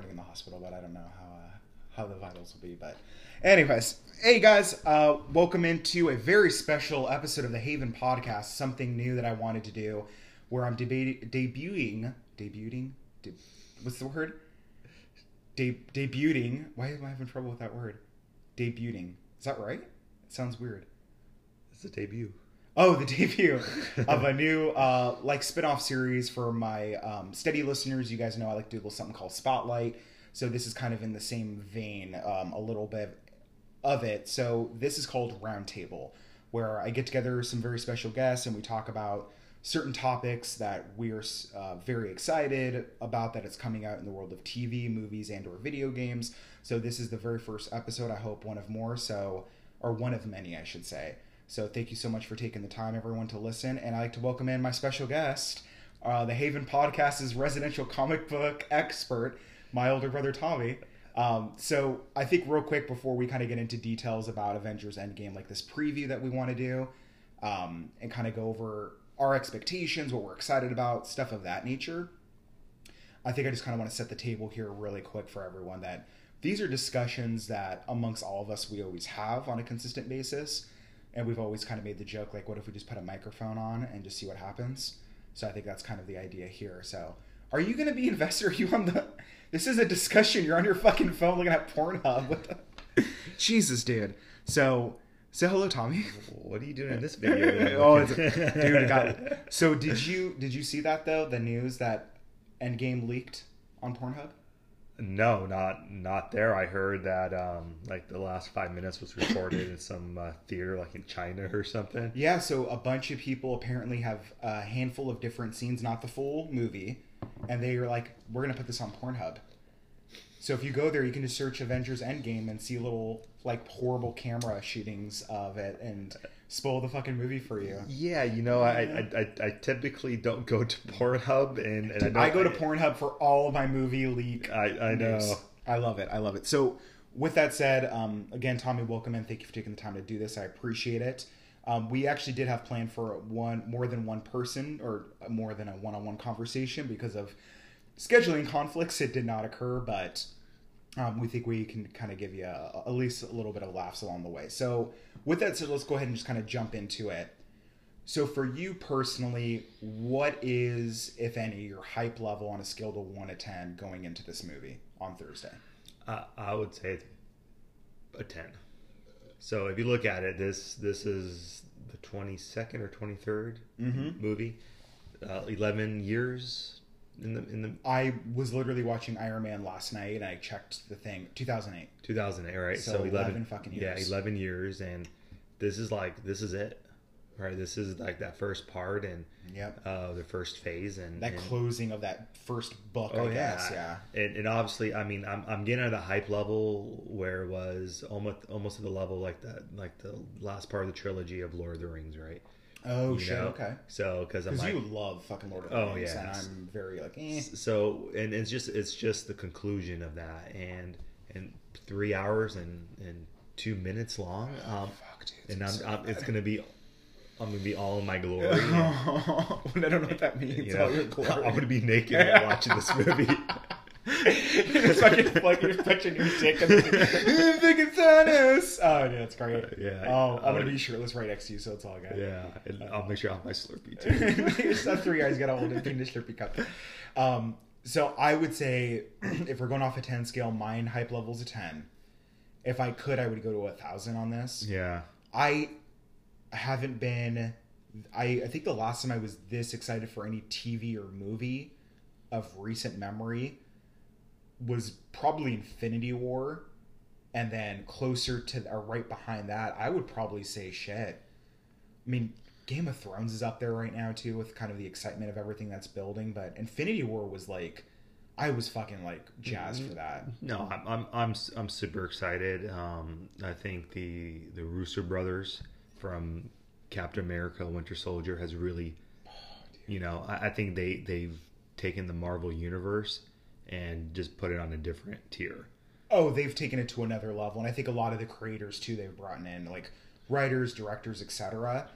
recording in the hospital, but I don't know how uh, how the vitals will be. But, anyways, hey guys, uh, welcome into a very special episode of the Haven Podcast. Something new that I wanted to do, where I'm deba- debuting, debuting, de- what's the word? De- debuting. Why am I having trouble with that word? Debuting. Is that right? It sounds weird. It's a debut. Oh, the debut of a new uh, like spin-off series for my um, steady listeners. You guys know I like to do a little something called Spotlight. So this is kind of in the same vein, um, a little bit of it. So this is called Roundtable, where I get together some very special guests and we talk about certain topics that we're uh, very excited about that it's coming out in the world of TV, movies, and or video games. So this is the very first episode. I hope one of more. So or one of many, I should say. So thank you so much for taking the time, everyone, to listen. And I'd like to welcome in my special guest, uh, the Haven Podcast's residential comic book expert, my older brother Tommy. Um, so I think real quick before we kind of get into details about Avengers Endgame, like this preview that we want to do, um, and kind of go over our expectations, what we're excited about, stuff of that nature. I think I just kind of want to set the table here really quick for everyone that these are discussions that amongst all of us we always have on a consistent basis and we've always kind of made the joke like what if we just put a microphone on and just see what happens? So i think that's kind of the idea here. So are you going to be investor? Are you on the this is a discussion. You're on your fucking phone looking at pornhub. What the jesus dude. So say hello tommy. What are you doing in this video? oh it's dude it got so did you did you see that though? The news that endgame leaked on pornhub no, not not there. I heard that um, like the last five minutes was recorded in some uh, theater, like in China or something. Yeah, so a bunch of people apparently have a handful of different scenes, not the full movie, and they are like, "We're gonna put this on Pornhub." So if you go there, you can just search Avengers Endgame and see little like horrible camera shootings of it and spoil the fucking movie for you. Yeah, you know, I I, I, I typically don't go to Pornhub, and, and I, I go to Pornhub for all of my movie leak. I I know. news. I love it. I love it. So with that said, um, again, Tommy, welcome and Thank you for taking the time to do this. I appreciate it. Um, we actually did have planned for one more than one person or more than a one-on-one conversation because of scheduling conflicts. It did not occur, but um, we think we can kind of give you a, at least a little bit of laughs along the way. So with that said, let's go ahead and just kind of jump into it. So for you personally, what is, if any, your hype level on a scale to one to ten going into this movie on Thursday? I, I would say a ten. So if you look at it, this this is the twenty second or twenty Mhm. movie. Uh, Eleven years in the in the I was literally watching Iron Man last night, and I checked the thing, 2008. 2008, right? So 11 fucking years. Yeah, 11 years, and this is like this is it, right? This is like that first part and Yep. uh, the first phase, and That and, closing of that first book, oh I guess. Yeah. and, and obviously, I mean, I'm, I'm getting at the hype level where it was almost almost at the level like that, like the last part of the trilogy of Lord of the Rings, right? Oh shit. know? Okay. So because I'm like, you love fucking Lord of the Oh, Rings, yeah. and I'm very like, eh. so and it's just it's just the conclusion of that, and and three hours and and two minutes long. Um, Fuck, dude. and I'm, so I'm, it's gonna be I'm gonna be all in my glory. I don't know what that means. you all know, your glory. I'm gonna be naked watching this movie. It's fucking like you're touching your dick and fucking Thanos. Oh, yeah, that's great. Yeah, Oh, I'm I gonna be shirtless right next to you, so it's all good. yeah, and I'll make sure I have my Slurpee too. It's not three guys got to hold a penis slurpee cup. Um, so I would say if we're going off a ten scale, mine hype level's a ten. If I could, I would go to a thousand on this. Yeah, I haven't been. I I think the last time I was this excited for any TV or movie of recent memory was probably Infinity War, and then closer to or right behind that, I would probably say shit. I mean, Game of Thrones is up there right now too, with kind of the excitement of everything that's building. But Infinity War was like, I was fucking like jazzed for that. no, I'm I'm I'm, I'm super excited. Um, I think the the Russo brothers from Captain America: Winter Soldier has really, you know, I, I think they they've taken the Marvel universe and just put it on a different tier. Oh, they've taken it to another level, and I think a lot of the creators too they've brought in, like writers, directors, etc.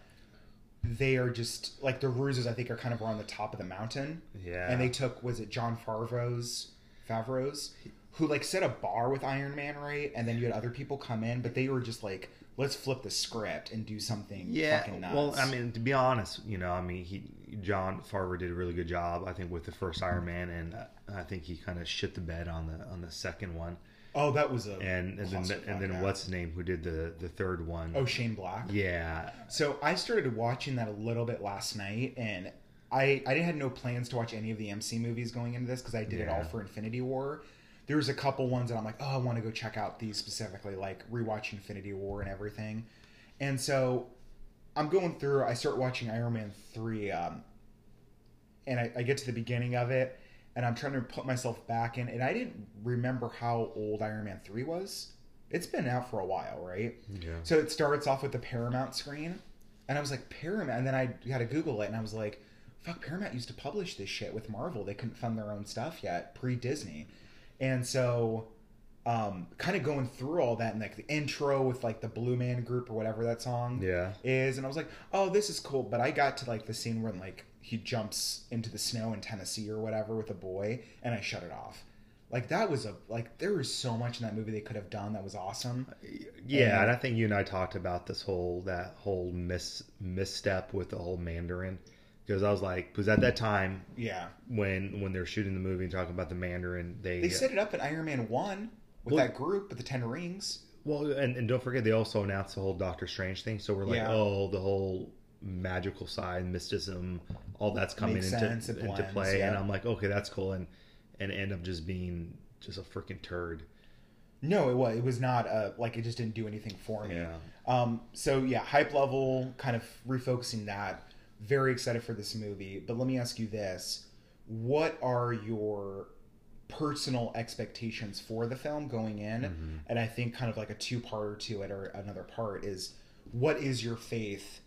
they are just like the Russos. I think are kind of on the top of the mountain. Yeah. And they took was it John Favreau's Favreau's who like set a bar with Iron Man, right? And then you had other people come in, but they were just like, let's flip the script and do something yeah. fucking nuts. Well, I mean, to be honest, you know, I mean, he John Favreau did a really good job, I think, with the first Iron Man, and uh, I think he kind of shit the bed on the on the second one. oh, that was a And and then and then what's his name? Who did the the third one? Oh, Shane Black. yeah. So I started watching that a little bit last night, and I I had no plans to watch any of the MC movies going into this because I did it all for Infinity War. There was a couple ones that I'm like, oh, I want to go check out these specifically, like rewatch Infinity War and everything. And so I'm going through. I start watching Iron Man three, um, and I, I get to the beginning of it, and I'm trying to put myself back in, and I didn't remember how old Iron Man three was. It's been out for a while, right? Yeah. So it starts off with the Paramount screen, and I was like, Paramount, and then I had to Google it, and I was like, fuck, Paramount used to publish this shit with Marvel. They couldn't fund their own stuff yet, pre Disney, and so, um, kind of going through all that and like the intro with like the Blue Man Group or whatever that song Yeah. is, and I was like, oh, this is cool. But I got to like the scene where like he jumps into the snow in Tennessee or whatever with a boy, and I shut it off. Like that was a like there was so much in that movie they could have done that was awesome. Yeah, And- and I think you and I talked about this whole that whole mis misstep with the whole Mandarin because I was like, because at that time Yeah, when when they were shooting the movie and talking about the Mandarin, they, they set it up in Iron Man one with Well- that group with the Ten Rings. well, and, and don't forget they also announced the whole Doctor Strange thing. So we're like, Yeah. oh, the whole magical side, mysticism, all that's coming into sense, into blends, play, and. I'm like, okay, that's cool, and and end up just being just a freaking turd. No, it was it was not uh like it just didn't do anything for me. Yeah. Um, so yeah, hype level, kind of refocusing that. Very excited for this movie. But let me ask you this: What are your personal expectations for the film going in? Mm-hmm. And I think kind of like a two-parter to it, or another part is, what is your faith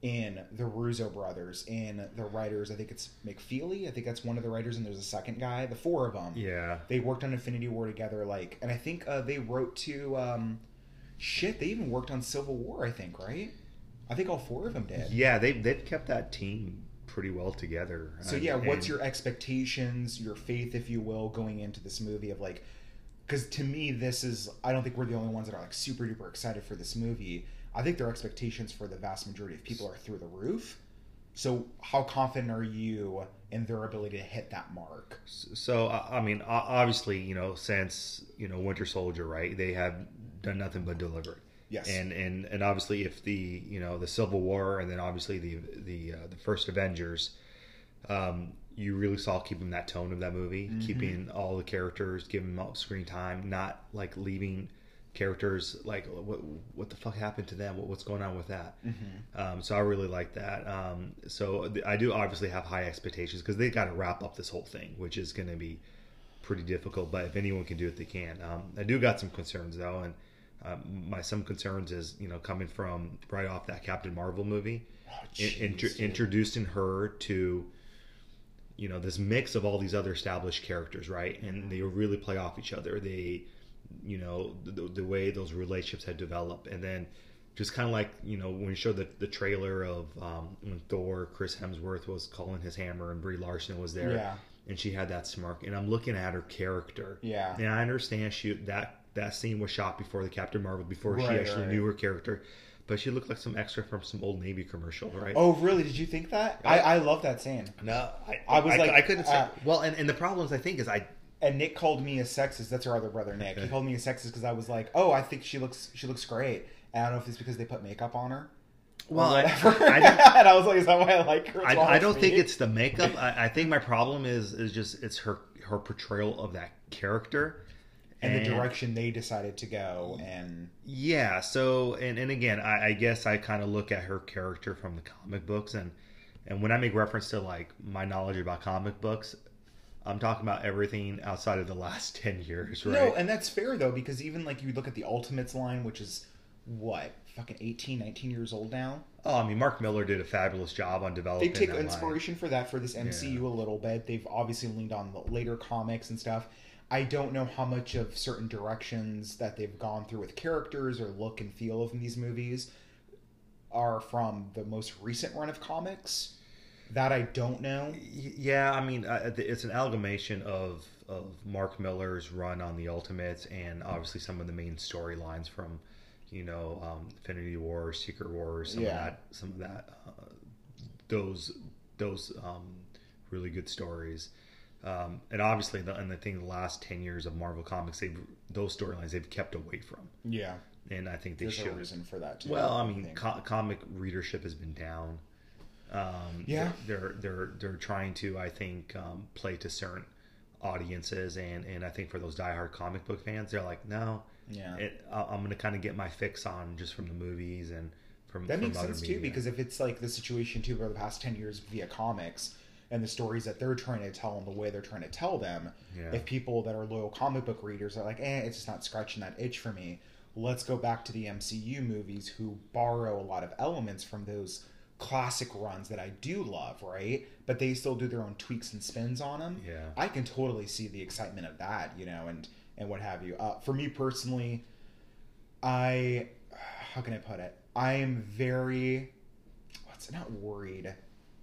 in the Russo brothers, in the writers? I think it's McFeely. I think that's one of the writers, and there's a second guy. The four of them Yeah, they worked on Infinity War together. Like, and I think uh, they wrote to um, shit. They even worked on Civil War. I think right. I think all four of them did. yeah, they they've kept that team pretty well together. So And- yeah, what's and- your expectations, your faith, if you will, going into this movie of like, because to me this is I don't think we're the only ones that are like super duper excited for this movie. I think their expectations for the vast majority of people are through the roof. So how confident are you in their ability to hit that mark? So I I mean, obviously, you know, since you know Winter Soldier, right? They have done nothing but deliver. Yes. And and and obviously, if the you know the Civil War and then obviously the the uh, the first Avengers, um, you really saw keeping that tone of that movie, keeping all the characters, giving them all screen time, not like leaving characters like what what the fuck happened to them? What, what's going on with that? Um, so I really like that. Um, so I do obviously have high expectations because they got to wrap up this whole thing, which is going to be pretty difficult. But if anyone can do it, they can. Um, I do got some concerns though, and um, my some concerns is you know coming from right off that Captain Marvel movie, in, jeez, intro- dude. introducing her to you know this mix of all these other established characters, right? And they really play off each other. They you know the, the way those relationships had developed, and then just kind of like you know when you showed the, the trailer of um, when Thor, Chris Hemsworth was calling his hammer, and Brie Larson was there, Yeah. and she had that smirk, and I'm looking at her character, Yeah. and I understand she that that scene was shot before the Captain Marvel, before she actually right. knew her character, but she looked like some extra from some old Navy commercial, right? Oh really? Did you think that? I, I love that scene. no, I, I was like, I couldn't say. uh, well, and, and the problems I think is I and Nick called me a sexist. That's her other brother, Nick. He called me a sexist because I was like, "Oh, I think she looks she looks great." And I don't know if it's because they put makeup on her. Well, I- I and I was like, "Is that why I like her?" I, I don't think it's the makeup. I, I think my problem is is just it's her her portrayal of that character and the direction they decided to go. And Yeah. So and and again, I, I guess I kind of look at her character from the comic books, and and when I make reference to like my knowledge about comic books, I'm talking about everything outside of the last ten years, right? no, and that's fair though because even like you look at the Ultimates line, which is what fucking 18, 19 years old now. oh, I mean, Mark Millar did a fabulous job on developing They take that line. inspiration for that for this MCU a little bit. They've obviously leaned on the later comics and stuff. I don't know how much of certain directions that they've gone through with characters or look and feel of these movies. are from the most recent run of comics. That I don't know. Yeah, I mean, uh, it's an amalgamation of of Mark Millar's run on the Ultimates, and obviously some of the main storylines from, you know, um, Infinity War, Secret Wars, some Yeah. of that, some of that, uh, those those um, really good stories. Um, and obviously, the, and I think the last ten years of Marvel Comics, they've those storylines they've kept away from, Yeah, and I think they there's a should. reason for that too. Well, I mean, think. co- comic readership has been down. Um, Yeah. they're they're they're trying to, I think, um, play to certain audiences, and and I think for those diehard comic book fans, they're like, no, yeah. it, I- I'm going to kind of get my fix on just from the movies and from That from makes sense media. too, because if it's like the situation too over the past ten years via comics and the stories that they're trying to tell and the way they're trying to tell them, Yeah. if people that are loyal comic book readers are like, eh, it's just not scratching that itch for me. Let's go back to the MCU movies who borrow a lot of elements from those classic runs that I do love, right? But they still do their own tweaks and spins on them. Yeah. I can totally see the excitement of that, you know, and and what have you. Uh, for me personally, I how can I put it? I am very what's not worried,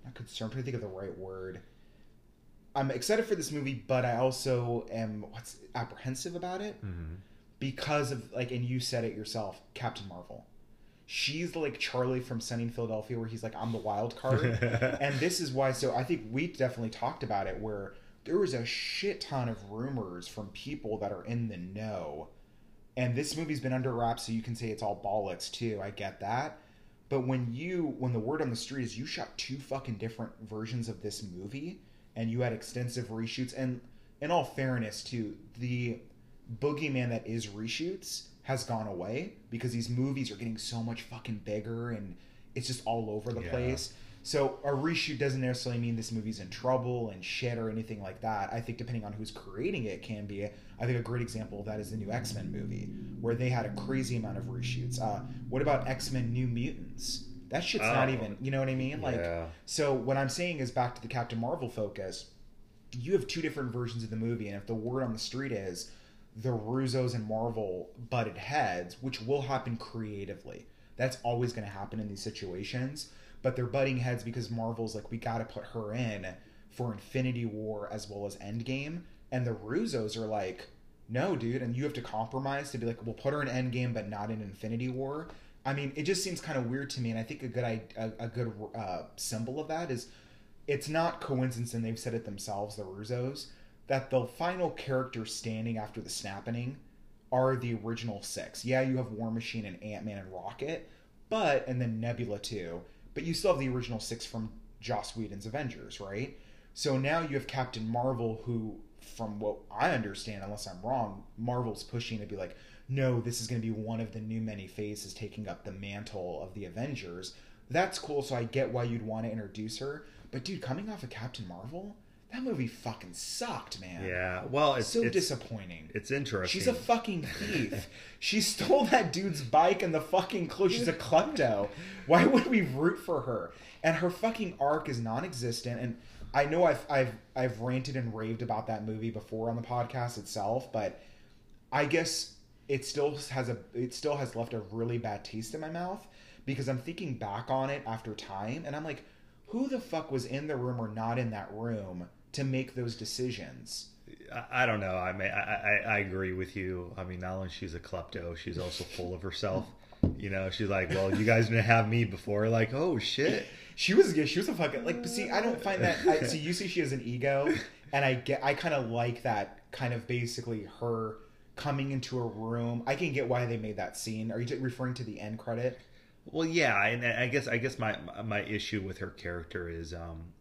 not concerned. I'm trying to think of the right word. I'm excited for this movie, but I also am what's apprehensive about it Mhm. because of like, and you said it yourself, Captain Marvel. She's like Charlie from Sunny in Philadelphia, where he's like, "I'm the wild card," and this is why. So I think we definitely talked about it, where there was a shit ton of rumors from people that are in the know, and this movie's been under wraps, so you can say it's all bollocks too. I get that, but when you when the word on the street is you shot two fucking different versions of this movie, and you had extensive reshoots, and in all fairness, too, the boogeyman that is reshoots has gone away because these movies are getting so much fucking bigger and it's just all over the Yeah. place. So a reshoot doesn't necessarily mean this movie's in trouble and shit or anything like that. I think depending on who's creating it can be. I think a great example of that is the new X Men movie where they had a crazy amount of reshoots. Uh, what about X Men New Mutants? That shit's not Oh. even. You know what I mean? Like, Yeah. so what I'm saying is back to the Captain Marvel focus. You have two different versions of the movie, and if the word on the street is the Russos and Marvel butted heads, which will happen creatively, that's always going to happen in these situations. But they're butting heads because Marvel's like, we got to put her in for Infinity War as well as Endgame, and the Russos are like, no, dude, and you have to compromise to be like, we'll put her in Endgame, but not in Infinity War. I mean, it just seems kind of weird to me, and I think a good a good uh, symbol of that is it's not coincidence, and they've said it themselves, the Russos, that the final characters standing after the snapping are the original six. Yeah, you have War Machine and Ant Man and Rocket, but and then Nebula too. But you still have the original six from Joss Whedon's Avengers, right? So now you have Captain Marvel, who, from what I understand, unless I'm wrong, Marvel's pushing to be like, no, this is going to be one of the new many phases taking up the mantle of the Avengers. That's cool, so I get why you'd want to introduce her. But dude, coming off of Captain Marvel, that movie fucking sucked, man. Yeah. Well, it's so it's, disappointing. it's interesting. She's a fucking thief. she stole that dude's bike and the fucking clothes. She's a klepto. Why would we root for her? And her fucking arc is non-existent. And I know I've I've I've ranted and raved about that movie before on the podcast itself, but I guess it still has a it still has left a really bad taste in my mouth because I'm thinking back on it after time, and I'm like, who the fuck was in the room or not in that room to make those decisions? I, I don't know. I mean, I, I I agree with you. I mean, not only she's a klepto, she's also full of herself. You know, she's like, well, you guys didn't have me before. Like, oh shit. She was yeah, she was a fucking like. But see, I don't find that. I, so you see, she has an ego, and I get. I kind of like that kind of basically her coming into a room. I can get why they made that scene. Are you referring to the end credit? Well, yeah, and I guess I guess my my issue with her character is um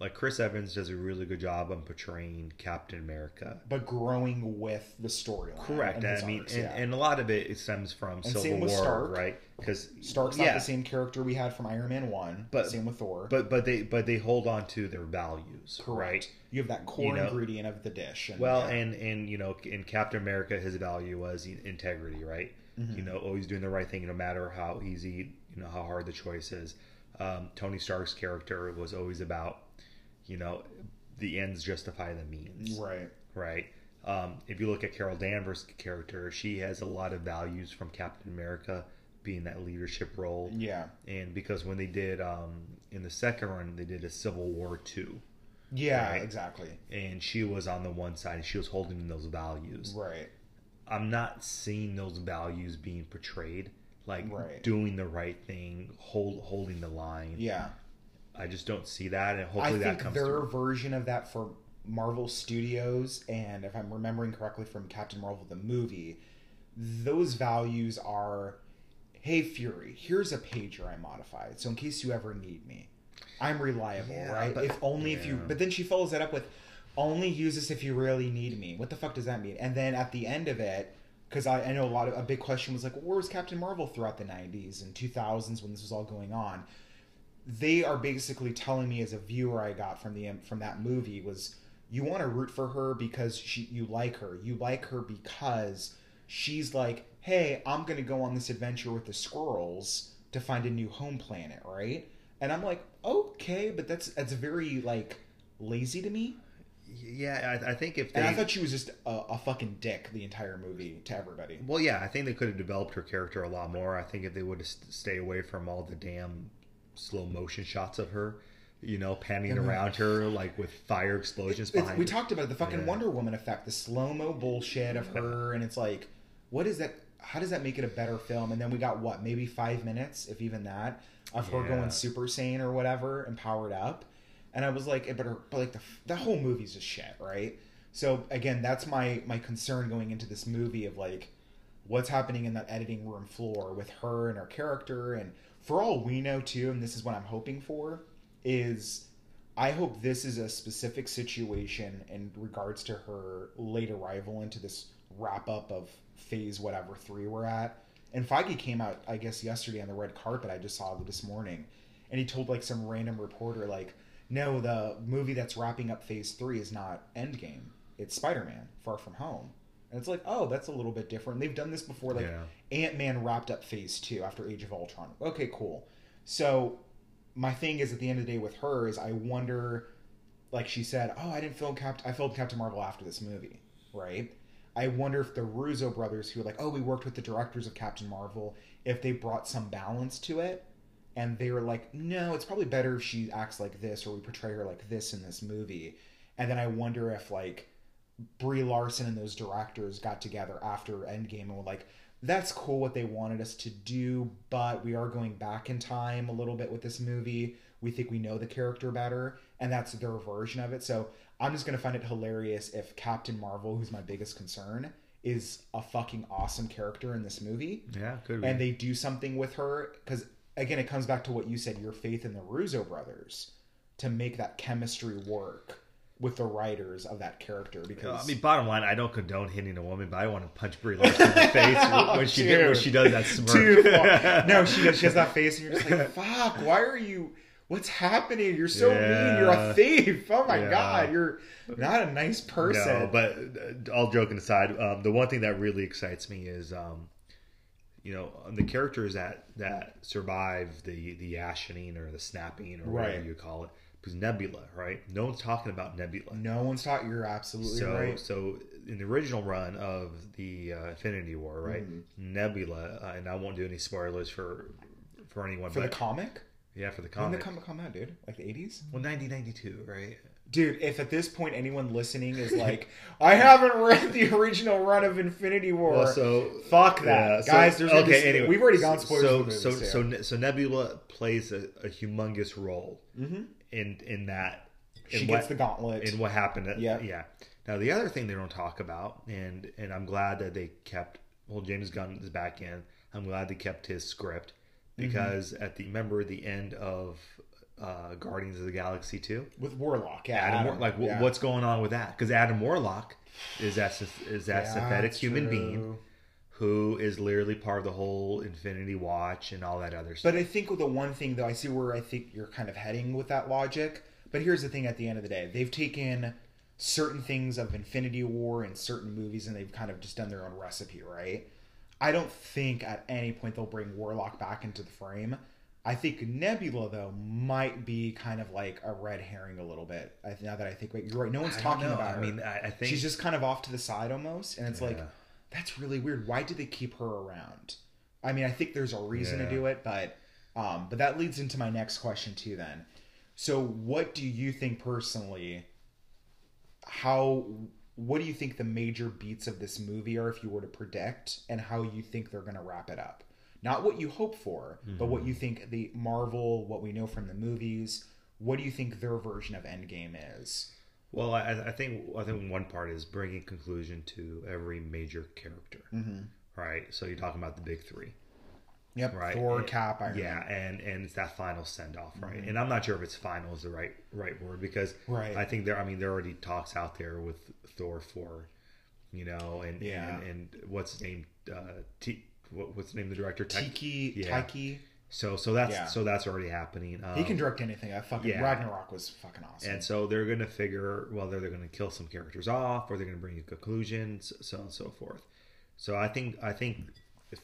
like Chris Evans does a really good job on portraying Captain America. But growing with the storyline. Correct. and I mean, arcs, and, yeah. and a lot of it, it stems from And Civil same with War, Stark. right? Because Stark's not the same character we had from Iron Man One. But- same with Thor. but but they but they hold on to their values, right? You have that core You know- ingredient of the dish. And, Well, yeah. and and you know, in Captain America, his value was integrity, right? Mm-hmm. You know, always doing the right thing, no matter how easy, you know, how hard the choice is. Um, Tony Stark's character was always about, you know, the ends justify the means, right. right? Um, if you look at Carol Danvers' character, she has a lot of values from Captain America, being that leadership role. Yeah. And because when they did um, in the second run, they did a Civil War two, Yeah, Right. exactly. and she was on the one side, and she was holding those values. Right. I'm not seeing those values being portrayed, like Right. doing the right thing, hold holding the line. Yeah. I just don't see that, and I hopefully that think comes their through. version of that for Marvel Studios, and if I'm remembering correctly from Captain Marvel the movie, those values are hey Fury, here's a pager I modified. So in case you ever need me, I'm reliable, Yeah, right? but- if only if you but then she follows that up with only use this if you really need me. What the fuck does that mean? And then at the end of it, because I, I know a lot of a big question was like, where was Captain Marvel throughout the '90s and 2000s when this was all going on? They are basically telling me as a viewer I got from the from that movie was you want to root for her because she you like her. You like her because she's like, hey, I'm gonna go on this adventure with the squirrels to find a new home planet, right? And I'm like, okay, but that's that's very like lazy to me. Yeah, I, I think if they, And I thought she was just a, a fucking dick the entire movie to everybody. well, yeah, I think they could have developed her character a lot more. I think if they would have st- stay away from all the damn slow motion shots of her, you know, panning the- around her like with fire explosions It's- behind. we her. talked about it, the fucking Yeah. Wonder Woman effect, the slow mo bullshit of her, and it's like, what is that? How does that make it a better film? And then we got what, maybe five minutes, if even that, of her going Super Saiyan or whatever and powered up. And I was like, eh, but, her, but like the the whole movie's just shit, right? So again, that's my my concern going into this movie of like, what's happening in that editing room floor with her and her character, and for all we know too, and this is what I'm hoping for, is I hope this is a specific situation in regards to her late arrival into this wrap up of phase whatever three we're at. And Feige came out, I guess, yesterday on the red carpet. I just saw this morning, and he told like some random reporter, like, "No, the movie that's wrapping up phase three is not Endgame. It's Spider Man: Far From Home." And it's like, oh, that's a little bit different. They've done this before. Like Yeah. Ant Man wrapped up phase two after Age of Ultron. Okay, cool. So my thing is at the end of the day with her is I wonder, like she said, oh, I didn't film Cap. I filmed Captain Marvel after this movie, right? I wonder if the Russo brothers, who are like, oh, we worked with the directors of Captain Marvel, if they brought some balance to it, and they were like, no, it's probably better if she acts like this or we portray her like this in this movie. And then I wonder if like Brie Larson and those directors got together after Endgame and were like, that's cool what they wanted us to do, but we are going back in time a little bit with this movie. We think we know the character better, and that's their version of it. So I'm just gonna find it hilarious if Captain Marvel, who's my biggest concern, is a fucking awesome character in this movie, yeah, could be. and they do something with her because again, it comes back to what you said: your faith in the Russo brothers to make that chemistry work with the writers of that character. Because I mean, bottom line, I don't condone hitting a woman, but I want to punch Brie Larson in the face when she did, when she does that smirk. No, she does. She has that face, and you're just like, "Fuck! Why are you? What's happening? You're so mean. You're a thief. Oh my Yeah. god, you're not a nice person." No, but uh, all joking aside, um, the one thing that really excites me is, um, you know, the characters that that survive the the ashening or the snapping or whatever Right. you call it. Because Nebula, right? No one's talking about Nebula. no one's talking. You're absolutely so right. so in the original run of the uh, Infinity War, right? Mm-hmm. Nebula, uh, and I won't do any spoilers for for anyone, For the comic, yeah, for the when comic. the comic come out, dude? Like the 80s. well, 1992, right? Dude, if at this point anyone listening is like, I haven't read the original run of Infinity War, Well, so fuck that, yeah, so- guys. There's okay. this- anyway, we've already gone spoilers. So of so so so Nebula plays a, a humongous role Mhm. In in that. In she what, gets the gauntlet. in what happened. At, Yeah. yeah. Now the other thing they don't talk about, and and I'm glad that they kept. Well, James Gunn is back in. I'm glad they kept his script Mm-hmm. because at the remember the end of uh, Guardians of the Galaxy two. with Warlock, yeah, Adam, Adam, War- like yeah. what's going on with that? Because Adam Warlock is that is that Yeah, synthetic human true. being who is literally part of the whole Infinity Watch and all that other stuff. But I think the one thing though, I see where I think you're kind of heading with that logic. But here's the thing: at the end of the day, they've taken certain things of Infinity War and certain movies, and they've kind of just done their own recipe, right? I don't think at any point they'll bring Warlock back into the frame. I think Nebula though might be kind of like a red herring a little bit. I, now that I think, but you're right. No one's I talking about I mean, I, I think She's just kind of off to the side almost, and it's like Yeah. That's really weird. Why did they keep her around? I mean, I think there's a reason Yeah. to do it, but um, but that leads into my next question too. Then, so what do you think personally? How what do you think the major beats of this movie are if you were to predict, and how you think they're going to wrap it up? Not what you hope for, but what you think the Marvel, what we know from the movies. What do you think their version of Endgame is? Well, I, I think I think one part is bringing conclusion to every major character, mm-hmm. right? So you're talking about the big three, Yep, right? Thor, And- Cap, Iron yeah, Man. Mm-hmm. and and it's that final send off, right? And I'm not sure if it's final is the right right word because Right. I think there. I mean, there are already talks out there with Thor for, you know, and Yeah. and, and what's his name? Uh, T, what, what's the name of the director? Tiki, Yeah. Taiki. So so that's Yeah. so that's already happening. Um, He can direct anything. That fucking yeah. Ragnarok was fucking awesome. And so they're going to figure whether they're going to kill some characters off or they're going to bring a conclusion, so so on and so forth. So I think I think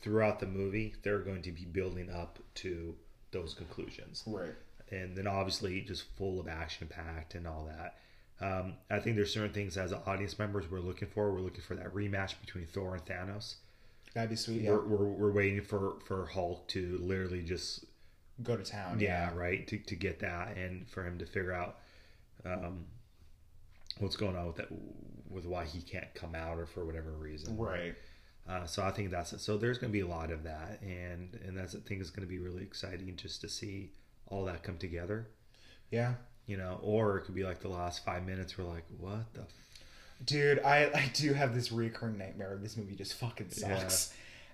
throughout the movie they're going to be building up to those conclusions, right. and then obviously just full of action packed and all that. Um, I think there's certain things as audience members we're looking for. We're looking for that rematch between Thor and Thanos. That'd be sweet. Yeah. We're, we're, we're waiting for, for Hulk to literally just Go to town. yeah, right to, to get that and for him to figure out um, what's going on with that with why he can't come out or for whatever reason Right. uh, so i think that's it so there's going to be a lot of that and and that's i think is going to be really exciting just to see all that come together Yeah. you know or it could be like the last five minutes we're like what the? Dude, I, I do have this recurring nightmare. This movie just fucking sucks.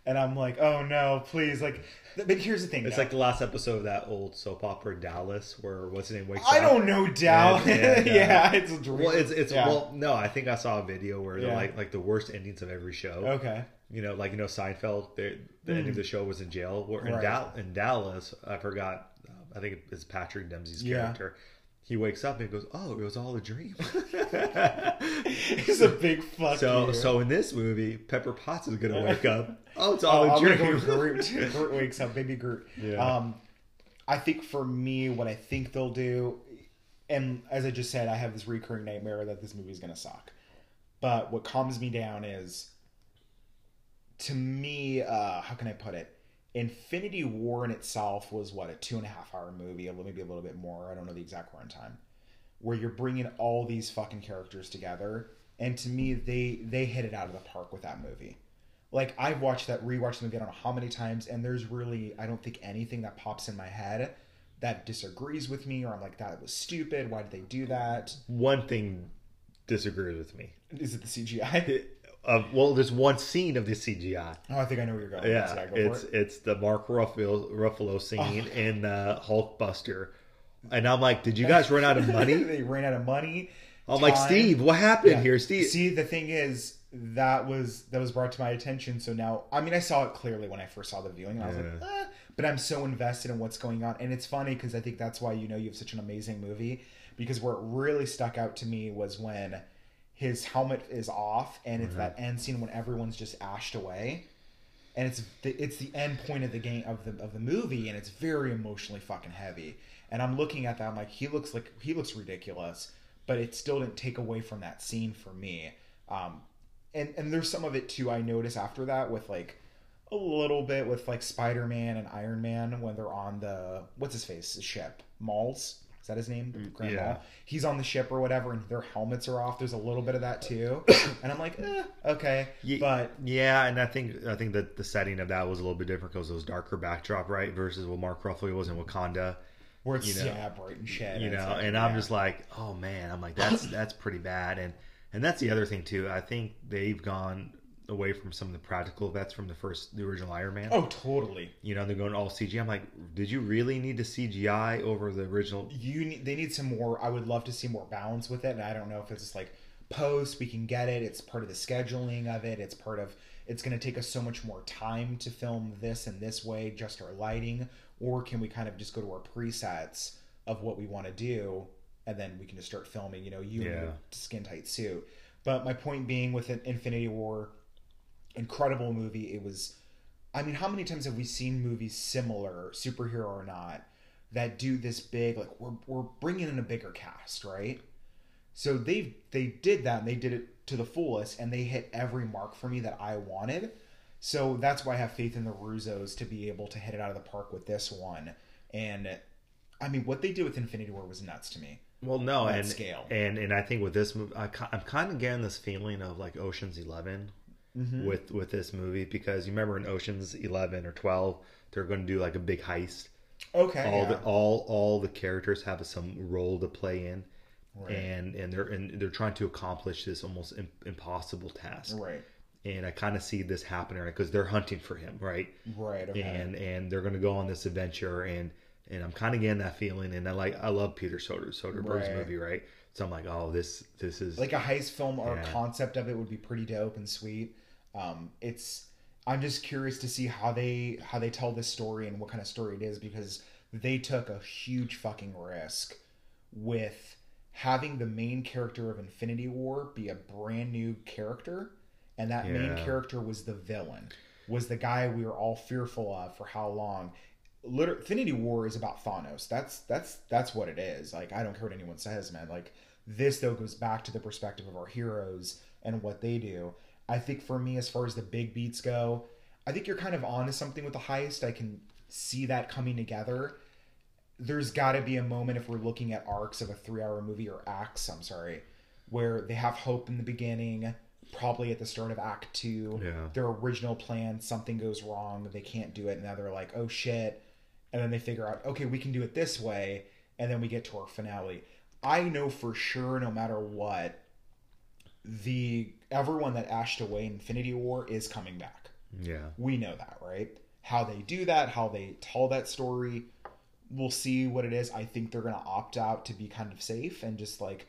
And I'm like, oh no, please. Like, but here's the thing. it's like the last episode of that old soap opera dallas where what's his name wakes I up don't know, Dow. And- and, uh, yeah, it's a dream. well it's it's Yeah. well no i think i saw a video where they're Yeah. like like the worst endings of every show Okay. you know, like you know, Seinfeld. The, the end of the show was in jail. Where in, Mm. Right. Dal- in Dallas, I forgot. I think it's Patrick Dempsey's Yeah. He wakes up and goes, "Oh, it was all a dream." He's a big fuck so, you. so in this movie, Pepper Potts is gonna wake up. Oh, it's Oh, all a I'm go dream. with Groot. Groot wakes up, baby Groot. Yeah. Um, I think for me, what I think they'll do, and as I just said, I have this recurring nightmare that this movie's gonna suck. But what calms me down is, to me, uh, how can I put it? Infinity War in itself was what a two and a half hour movie, maybe a little bit more. I don't know the exact runtime. Where you're bringing all these fucking characters together, and to me, they they hit it out of the park with that movie like I've watched that rewatched the movie I don't know how many times, and there's really I don't think anything that pops in my head that disagrees with me, or I'm like that was stupid. Why did they do that? One thing disagrees with me. Is it the CGI? Uh, well, there's one scene of the CGI. Oh, I think I know where you're going. Yeah, go it's it. it's the Mark Ruffalo, Ruffalo scene in uh, Hulkbuster, and I'm like, did you guys run out of money? they ran out of money. I'm like. Steve, what happened Yeah. here, Steve? See, the thing is, that was that was brought to my attention. So now, I mean, I saw it clearly when I first saw the viewing, and I was like, eh, but I'm so invested in what's going on, and it's funny because I think that's why you know you have such an amazing movie. Because where it really stuck out to me was when his helmet is off, and it's that end scene when everyone's just ashed away, and it's the, it's the end point of the game of the of the movie, and it's very emotionally fucking heavy. And I'm looking at that, I'm like, he looks like he looks ridiculous, but it still didn't take away from that scene for me. Um, and and there's some of it too. I notice after that with like a little bit with like Spider Man and Iron Man when they're on the what's his face the ship Malls. Is that his name? Grand yeah. He's on the ship or whatever, and their helmets are off. There's a little bit of that too, and I'm like, eh, okay, Ye- but Yeah, and I think I think that the setting of that was a little bit different because it was darker backdrop, right? Versus what Mark Ruffalo was in Wakanda, where it's You know, yeah bright and shit. you know. like, and I'm yeah. just like, oh man, I'm like that's that's pretty bad, and and that's the other thing too. I think they've gone away from some of the practical effects from the first the original Iron Man. oh totally. You know, they're going all CGI. I'm like, did you really need to CGI over the original? you need they need some more i would love to see more balance with it and i don't know if it's just like post we can get it it's part of the scheduling of it it's part of it's going to take us so much more time to film this in this way just our lighting or can we kind of just go to our presets of what we want to do and then we can just start filming you know you in your skin tight suit but my point being with an infinity war incredible movie it was I mean, how many times have we seen movies similar, superhero or not, that do this big? Like we're we're bringing in a bigger cast, right? So they they did that and they did it to the fullest, and they hit every mark for me that I wanted. So that's why I have faith in the Russos to be able to hit it out of the park with this one. And I mean, what they did with Infinity War was nuts to me. Well, no, and scale. and and I think with this movie, I, I'm kind of getting this feeling of like Ocean's 11 with with this movie because you remember in Ocean's 11 or 12, they're going to do like a big heist. Okay. all yeah. the all all the characters have some role to play in, Right. and and they're and they're trying to accomplish this almost impossible task. right. And I kind of see this happening right because they're hunting for him, right? Right. Okay. and and they're going to go on this adventure and and I'm kind of getting that feeling and I like I love Peter Soder Soderbergh's Right. movie right so I'm like oh this this is like a heist film or Yeah. concept of it would be pretty dope and sweet. Um, it's I'm just curious to see how they how they tell this story and what kind of story it is because they took a huge fucking risk with having the main character of Infinity War be a brand new character, and that main character was the villain, was the guy we were all fearful of for how long. Liter- Infinity War is about Thanos. That's that's that's what it is. Like I don't care what anyone says, man. Like this though goes back to the perspective of our heroes and what they do. I think for me, as far as the big beats go, I think you're kind of on to something with the heist. I can see that coming together. There's got to be a moment if we're looking at arcs of a three-hour movie or acts. I'm sorry, where they have hope in the beginning, probably at the start of Act Two. Yeah. Their original plan, something goes wrong, they can't do it, and now they're like, "Oh shit!" And then they figure out, "Okay, we can do it this way," and then we get to our finale. I know for sure, no matter what, the everyone that ashed away in Infinity War is coming back. yeah We know that, right? How they do that, how they tell that story, we'll see what it is. I think they're going to opt out to be kind of safe and just like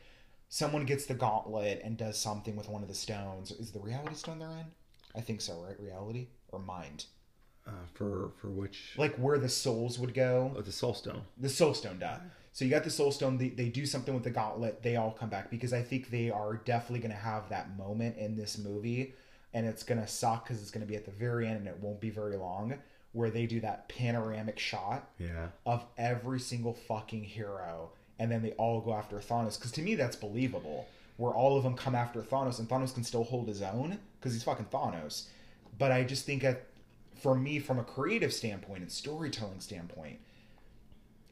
someone gets the gauntlet and does something with one of the stones. Is the reality stone they're in? I think so, right? Reality or mind? uh, for for which Like where the souls would go. oh, the Soul Stone The Soul Stone die. So you got the Soul Stone. They, they do something with the Gauntlet. They all come back because I think they are definitely going to have that moment in this movie, and it's going to suck because it's going to be at the very end and it won't be very long, where they do that panoramic shot yeah of every single fucking hero, and then they all go after Thanos. Because to me, that's believable. Where all of them come after Thanos, and Thanos can still hold his own because he's fucking Thanos. But I just think that, for me, from a creative standpoint and storytelling standpoint,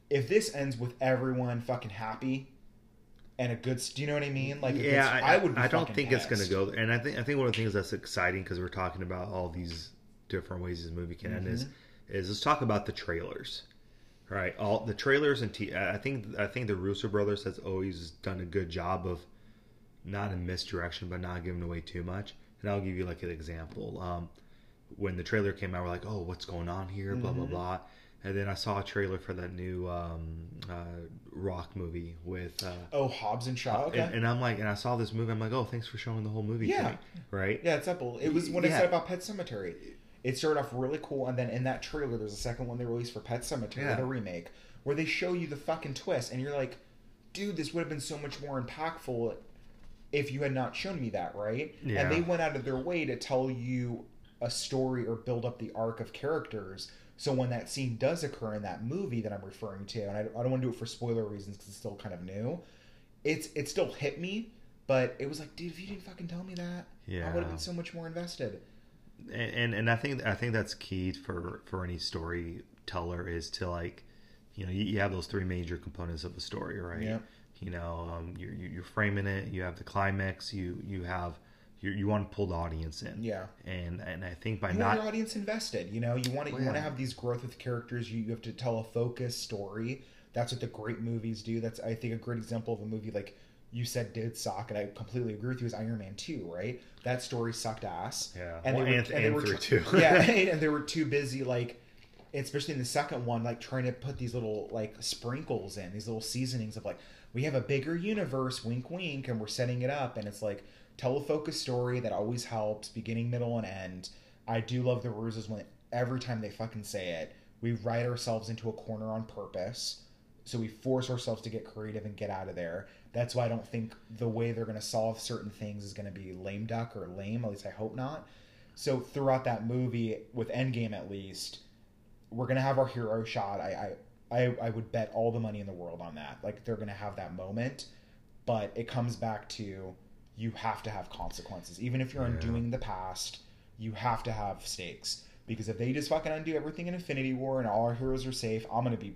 if this ends with everyone fucking happy and a good, do you know what I mean? Like, yeah it's- I, I would. I don't think it's going to go and I think I think one of the things that's exciting because we're talking about all these different ways this movie can end is Mm-hmm. is let's talk about the trailers right all the trailers and t- I think I think the Russo brothers has always done a good job of not in misdirection but not giving away too much and I'll give you like an example um, when the trailer came out we're like oh what's going on here blah Mm-hmm. blah blah and then I saw a trailer for that new um, uh, rock movie with uh, Oh, Hobbs and Shaw. Okay. and, and I'm like, and I saw this movie. I'm like, oh, thanks for showing the whole movie Yeah. me, right? Yeah, it's simple. It was when I Yeah. said about Pet Sematary. It started off really cool, and then in that trailer, there's a second one they released for Pet Sematary, Yeah. the remake, where they show you the fucking twist, and you're like, dude, this would have been so much more impactful if you had not shown me that, right? Yeah. And they went out of their way to tell you a story or build up the arc of characters. So when that scene does occur in that movie that I'm referring to, and I, I don't want to do it for spoiler reasons because it's still kind of new, it's it still hit me, but it was like, dude, if you didn't fucking tell me that, yeah. I would have been so much more invested. And, and and I think I think that's key for for any storyteller is to like, you know, you, you have those three major components of the story, right? Yeah. You know, um, you're you're framing it. You have the climax. You you have you you want to pull the audience in. Yeah. And and I think by You not your audience invested. You know, you want to you oh, want to have these growth with characters. You, you have to tell a focused story. That's what the great movies do. That's I think a great example of a movie like you said did suck, and I completely agree with you. Is Iron Man two, right? That story sucked ass. Yeah. and Well, they were, and- and they were tr- too. yeah, and they were too busy like. Especially in the second one, like trying to put these little like sprinkles in, these little seasonings of like, we have a bigger universe, wink, wink, and we're setting it up, and it's like tell a focused story that always helps, beginning, middle, and end. I do love the Russos when every time they fucking say it, we write ourselves into a corner on purpose. So we force ourselves to get creative and get out of there. That's why I don't think the way they're going to solve certain things is going to be lame duck or lame. At least I hope not. So throughout that movie, with Endgame at least, we're going to have our hero shot. I, I, I, I would bet all the money in the world on that. Like they're going to have that moment, but it comes back to you have to have consequences. Even if you're Yeah. undoing the past, you have to have stakes because if they just fucking undo everything in Infinity War and all our heroes are safe, I'm gonna be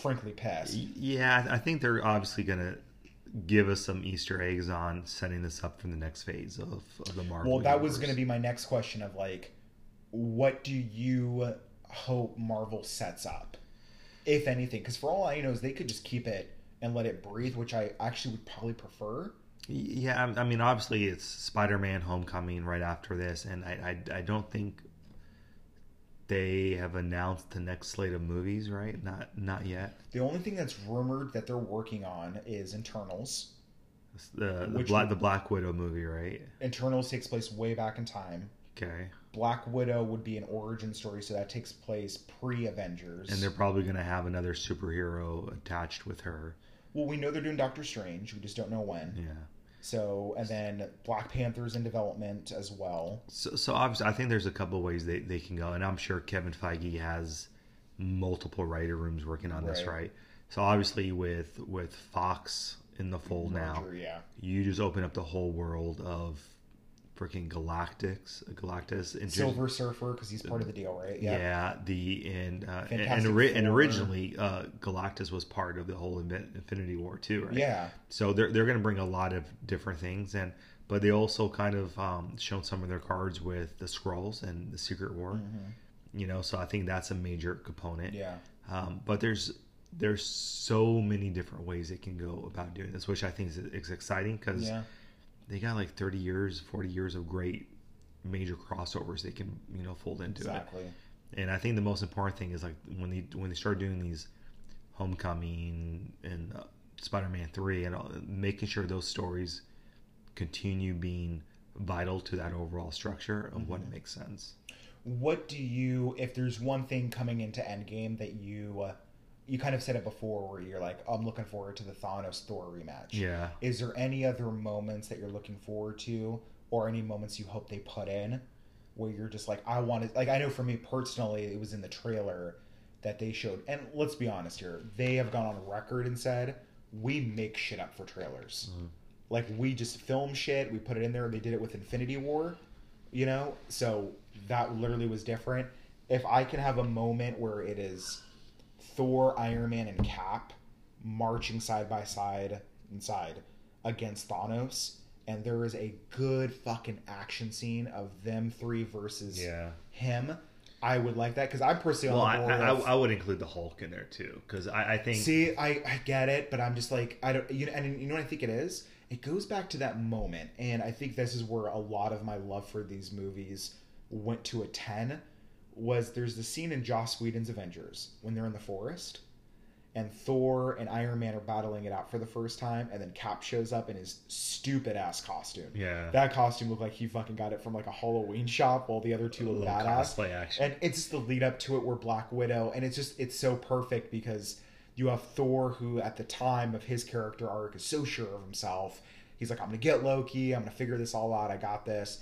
frankly pissed. Yeah, I think they're obviously gonna give us some Easter eggs on setting this up for the next phase of, of the Marvel. Well, that was going to be my next question of like, what do you hope Marvel sets up, if anything? Because for all I know, is they could just keep it and let it breathe, which I actually would probably prefer. Yeah, I I mean, obviously it's Spider-Man: Homecoming right after this, and I, I, I don't think they have announced the next slate of movies, right? Not, not yet. The only thing that's rumored that they're working on is Eternals. The the Black the Black Widow movie, right? Eternals takes place way back in time. Okay, Black Widow would be an origin story, so that takes place pre Avengers. and they're probably going to have another superhero attached with her. well, we know they're doing Doctor Strange. We just don't know when. Yeah. So, and then Black Panther's in development as well. So, so obviously, I think there's a couple of ways they, they can go, and I'm sure Kevin Feige has multiple writer rooms working on this, Right. right? So obviously, with with Fox in the fold now, yeah. you just open up the whole world of freaking Galactics, Galactus, and Silver Surfer because he's part of the deal, right? yeah. yeah the and uh, and, and, ori- and originally uh, Galactus was part of the whole Infinity War too, right? Yeah. So they're they're going to bring a lot of different things, and but they also kind of um, shown some of their cards with the Skrulls and the Secret War. You know, so I think that's a major component. Mm-hmm. Yeah. Um, but there's there's so many different ways they can go about doing this, which I think is, is exciting because Yeah. They got like 30 years, 40 years of great major crossovers they can you know fold into it. And I think the most important thing is like when they when they start doing these Homecoming and uh, Spider-Man three and all, making sure those stories continue being vital to that overall structure of when it makes sense. What do you, if there's one thing coming into Endgame that you, uh, you kind of said it before, where you're like, I'm looking forward to the Thanos Thor rematch. Yeah. Is there any other moments that you're looking forward to, or any moments you hope they put in, where you're just like, I want wanted, like, I know for me personally, it was in the trailer that they showed, and let's be honest here, they have gone on record and said we make shit up for trailers. Mm-hmm. Like we just film shit, we put it in there. They did it with Infinity War, you know. So that literally was different. If I can have a moment where it is Thor, Iron Man, and Cap marching side by side inside against Thanos, and there is a good fucking action scene of them three versus Yeah. him, I would like that because I'm personally Well, on I, the board. I, of, I would include the Hulk in there too because I, I think See, I, I get it, but I'm just like I don't. You know, and you know what I think it is. It goes back to that moment, and I think this is where a lot of my love for these movies went to a ten. Was there's the scene in Joss Whedon's Avengers when they're in the forest, and Thor and Iron Man are battling it out for the first time, and then Cap shows up in his stupid ass costume. yeah, That costume looked like he fucking got it from like a Halloween shop, while the other two look badass. cosplay action. and it's the lead up to it where black widow and it's just it's so perfect because you have thor who at the time of his character arc is so sure of himself. He's like i'm gonna get loki. I'm gonna figure this all out. I got this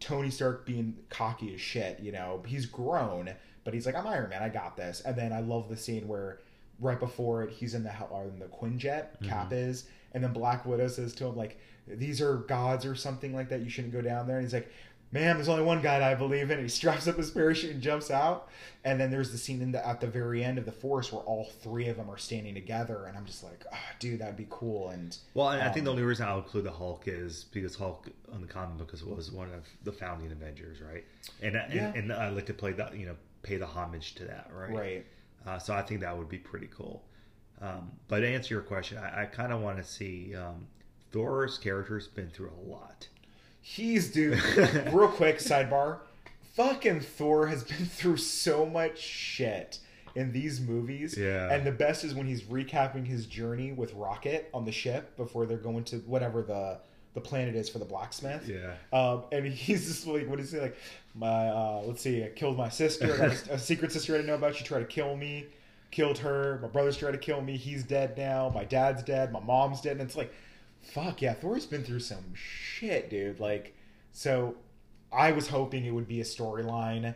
tony stark being cocky as shit you know he's grown but he's like i'm iron man i got this. And then i love the scene where right before it he's in the hell in the quinjet mm-hmm. cap is and then black widow says to him like these are gods or something like that you shouldn't go down there. And he's like man, there's only one guy that I believe in. And he straps up his parachute and jumps out. And then there's the scene in the, at the very end of the forest where all three of them are standing together. And I'm just like, oh, dude, that'd be cool. And Well, and I think Um, the only reason I'll include the Hulk is because Hulk on the comic book was- was one of the founding Avengers, right? And I- Yeah. and, and I like to play that, you know, pay the homage to that, right? right, Uh, so I think that would be pretty cool. Um, but to answer your question, I, I kind of want to see um, Thor's character's been through a lot. He's dude. real quick sidebar, fucking Thor has been through so much shit in these movies. Yeah. And the best is when he's recapping his journey with Rocket on the ship before they're going to whatever the the planet is for the blacksmith. Yeah. Um, and he's just like, what is he like? My, uh, let's see, I killed my sister. A, a secret sister I didn't know about. She tried to kill me, killed her. My brother's tried to kill me. He's dead now. My dad's dead. My mom's dead. And it's like, fuck yeah, Thor's been through some shit, dude. Like, so I was hoping it would be a storyline.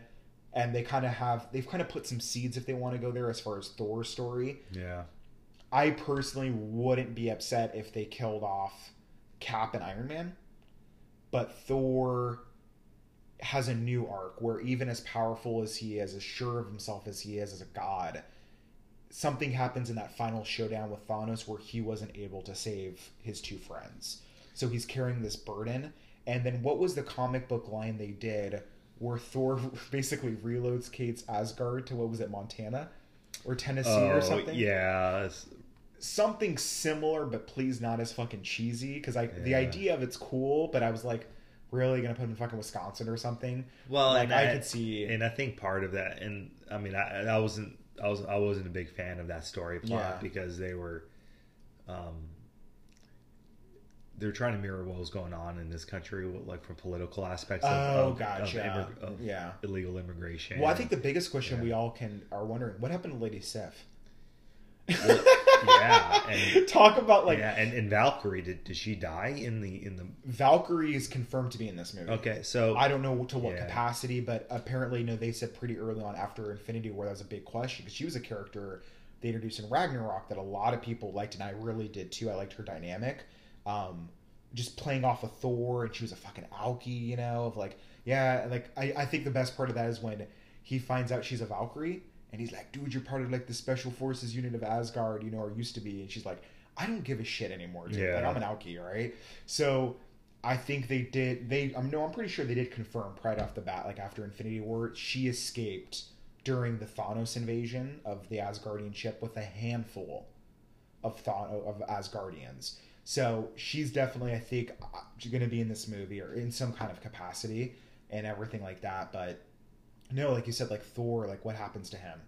And they kind of have, they've kind of put some seeds if they want to go there as far as Thor's story. Yeah. I personally wouldn't be upset if they killed off Cap and Iron Man, but Thor has a new arc where even as powerful as he is, as sure of himself as he is as a god, something happens in that final showdown with Thanos where he wasn't able to save his two friends. So he's carrying this burden. And then what was the comic book line they did where Thor basically reloads Kate's Asgard to what was it, Montana? Or Tennessee or Oh, something? yeah. something similar, but please not as fucking cheesy. Because I the idea of it's cool, but I was like, really gonna put him in fucking Wisconsin or something? Well, like I I- could see. and I think part of that, and I mean, I, I wasn't, I was, I wasn't a big fan of that story plot Yeah. because they were, um, they're trying to mirror what was going on in this country, like from political aspects. Of, Oh, of, gotcha. Of, of Yeah. illegal immigration. well, I think the biggest question Yeah. we all can are wondering what happened to Lady Sif. yeah, and Talk about like yeah, and, and Valkyrie, did, did she die in the in the? Valkyrie is confirmed to be in this movie. Okay, so I don't know to what Yeah. capacity, but apparently, no, they said pretty early on after Infinity War that was a big question because she was a character they introduced in Ragnarok that a lot of people liked, and I really did too. I liked her dynamic, um, just playing off of Thor, and she was a fucking alky, you know, of like, yeah, like I, I think the best part of that is when he finds out she's a Valkyrie, and he's like, dude, you're part of like the special forces unit of Asgard, you know, or used to be, and she's like, I don't give a shit anymore, dude. Yeah. Like I'm an alky, right? So I think they did. They, I'm no, I'm pretty sure they did confirm right off the bat, like after Infinity War, she escaped during the Thanos invasion of the Asgardian ship with a handful of Thanos of Asgardians. So she's definitely, I think, uh, going to be in this movie or in some kind of capacity and everything like that. But no, like you said, like Thor, like what happens to him?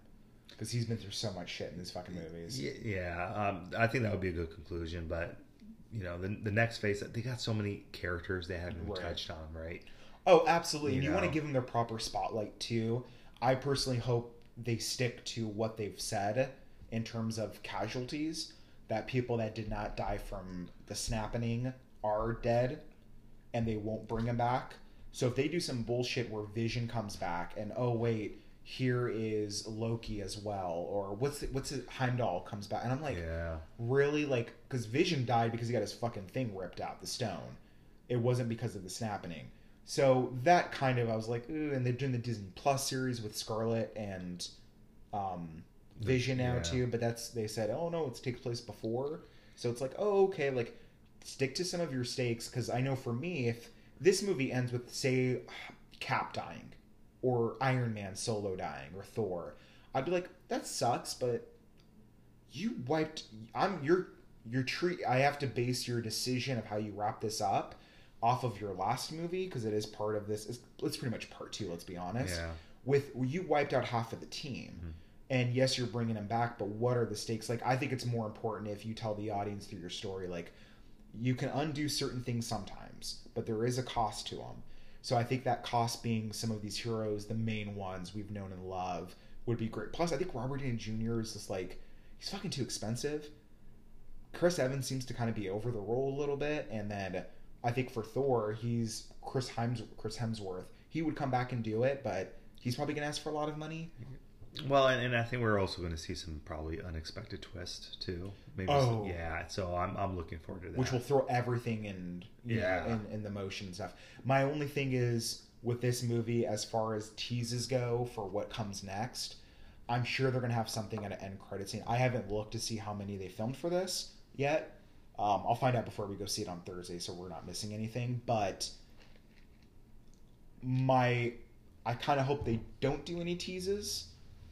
Because he's been through so much shit in these fucking movies. Yeah, um, I think that would be a good conclusion. But you know, the the next phase, they got so many characters they haven't Right. touched on, right? Oh, absolutely. You and you want to give them their proper spotlight too. I personally hope they stick to what they've said in terms of casualties. That people that did not die from the snapping are dead, and they won't bring them back. So if they do some bullshit where Vision comes back and oh wait, here is Loki as well, or what's it, what's it, Heimdall comes back, and I'm like, yeah, really like because Vision died because he got his fucking thing ripped out, the stone. It wasn't because of the snapping. So that kind of I was like, ooh, and they're doing the Disney Plus series with Scarlet and um, Vision now Yeah. too. But that's they said, oh no, it takes place before. So it's like, oh okay, like stick to some of your stakes because I know for me, if this movie ends with say Cap dying or Iron Man solo dying or Thor, I'd be like, that sucks, but you wiped i'm your your tree i have to base your decision of how you wrap this up off of your last movie because it is part of this it's, it's pretty much part two let's be honest. Yeah, with you wiped out half of the team. Mhm. and yes you're bringing them back but what are the stakes? Like i think it's more important if you tell the audience through your story like you can undo certain things sometimes but there is a cost to them so i think that cost being some of these heroes the main ones we've known and love would be great. Plus i think robert downey jr is just like he's fucking too expensive. Chris evans seems to kind of be over the role a little bit and then i think for thor he's chris Hems- chris hemsworth. He would come back and do it but he's probably gonna ask for a lot of money. Well, and, and I think we're also going to see some probably unexpected twist too. Maybe, Oh. yeah. So I'm I'm looking forward to that. which will throw everything in Yeah. in, in the motion and stuff. My only thing is with this movie, as far as teases go for what comes next, I'm sure they're gonna have something at an end credit scene. I haven't looked to see how many they filmed for this yet. Um, I'll find out before we go see it on Thursday, so we're not missing anything. But my, I kind of hope they don't do any teases.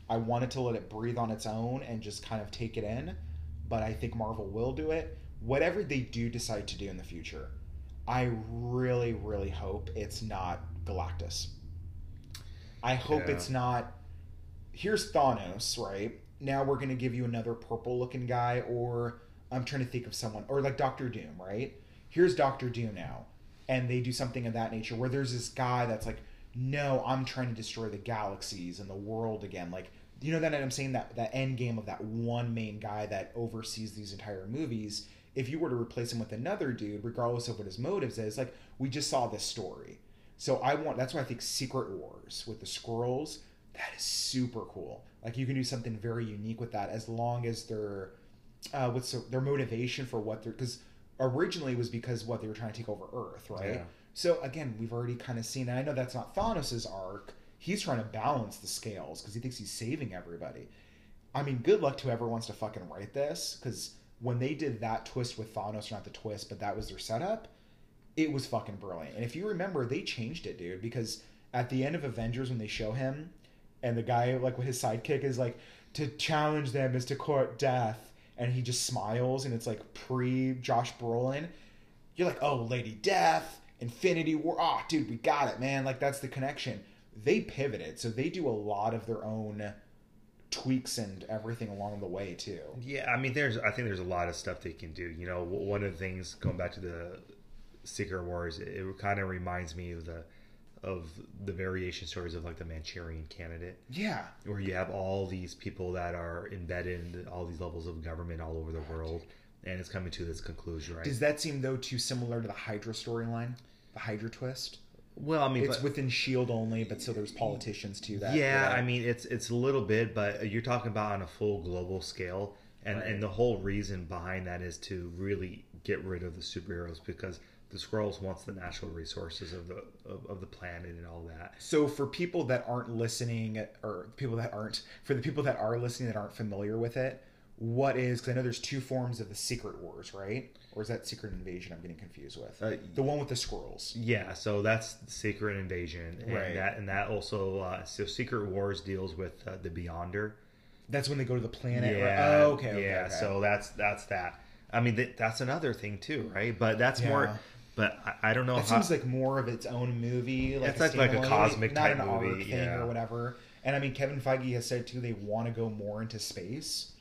I wanted to let it breathe on its own and just kind of take it in, but I think Marvel will do it. Whatever they do decide to do in the future, I really, really hope it's not Galactus. I hope Yeah. it's not. Here's Thanos, right? Now we're gonna give you another purple looking guy, or I'm trying to think of someone, or like Doctor Doom, right? Here's Doctor Doom now, and they do something of that nature where there's this guy that's like, no, I'm trying to destroy the galaxies and the world again. Like, you know that I'm saying that that end game of that one main guy that oversees these entire movies. If you were to replace him with another dude, regardless of what his motives is, like we just saw this story. So I want that's why I think Secret Wars with the Skrulls that is super cool. Like you can do something very unique with that as long as their uh, what's the, their motivation for what they're because originally it was because what they were trying to take over Earth, right? Yeah. So again, we've already kind of seen, and I know that's not Thanos' arc. He's trying to balance the scales because he thinks he's saving everybody. I mean, good luck to whoever wants to fucking write this because when they did that twist with Thanos, not the twist, but that was their setup, it was fucking brilliant. And if you remember, they changed it, dude, because at the end of Avengers when they show him and the guy like with his sidekick is like to challenge them is to court death and he just smiles and it's like pre Josh Brolin. You're like, "Oh, Lady Death, Infinity War. Oh, dude, we got it, man. Like that's the connection." They pivoted. So they do a lot of their own tweaks and everything along the way too. Yeah, I mean, there's I think there's a lot of stuff they can do. You know, one of the things going back to the Secret Wars, it, it kind of reminds me of the of the variation stories of like the Manchurian Candidate, Yeah. where you have all these people that are embedded in all these levels of government all over the world, and it's coming to this conclusion, right? Does that seem though too similar to the Hydra storyline? The Hydra twist? Well, I mean, It's but- within Shield only, but so there's politicians too that yeah, I mean, it's it's a little bit, but you're talking about on a full global scale, and Right. and the whole reason behind that is to really get rid of the superheroes because the Skrulls wants the natural resources of the of, of the planet and all that. So for people that aren't listening, or people that aren't, for the people that are listening that aren't familiar with it, what is? Because I know there's two forms of the Secret Wars, right? Or is that Secret Invasion? I'm getting confused with Uh, the one with the Skrulls. Yeah, so that's Secret Invasion, and Right. that and that also uh, so Secret Wars deals with uh, the Beyonder. That's when they go to the planet. Yeah. right? Oh, okay. okay, yeah. okay. So that's that's that. I mean, that, that's another thing too, right? But that's more. But I, I don't know That how. seems like more of its own movie. Like It's like- like a cosmic not type movie, thing yeah. or whatever. And I mean, Kevin Feige has said too they want to go more into space.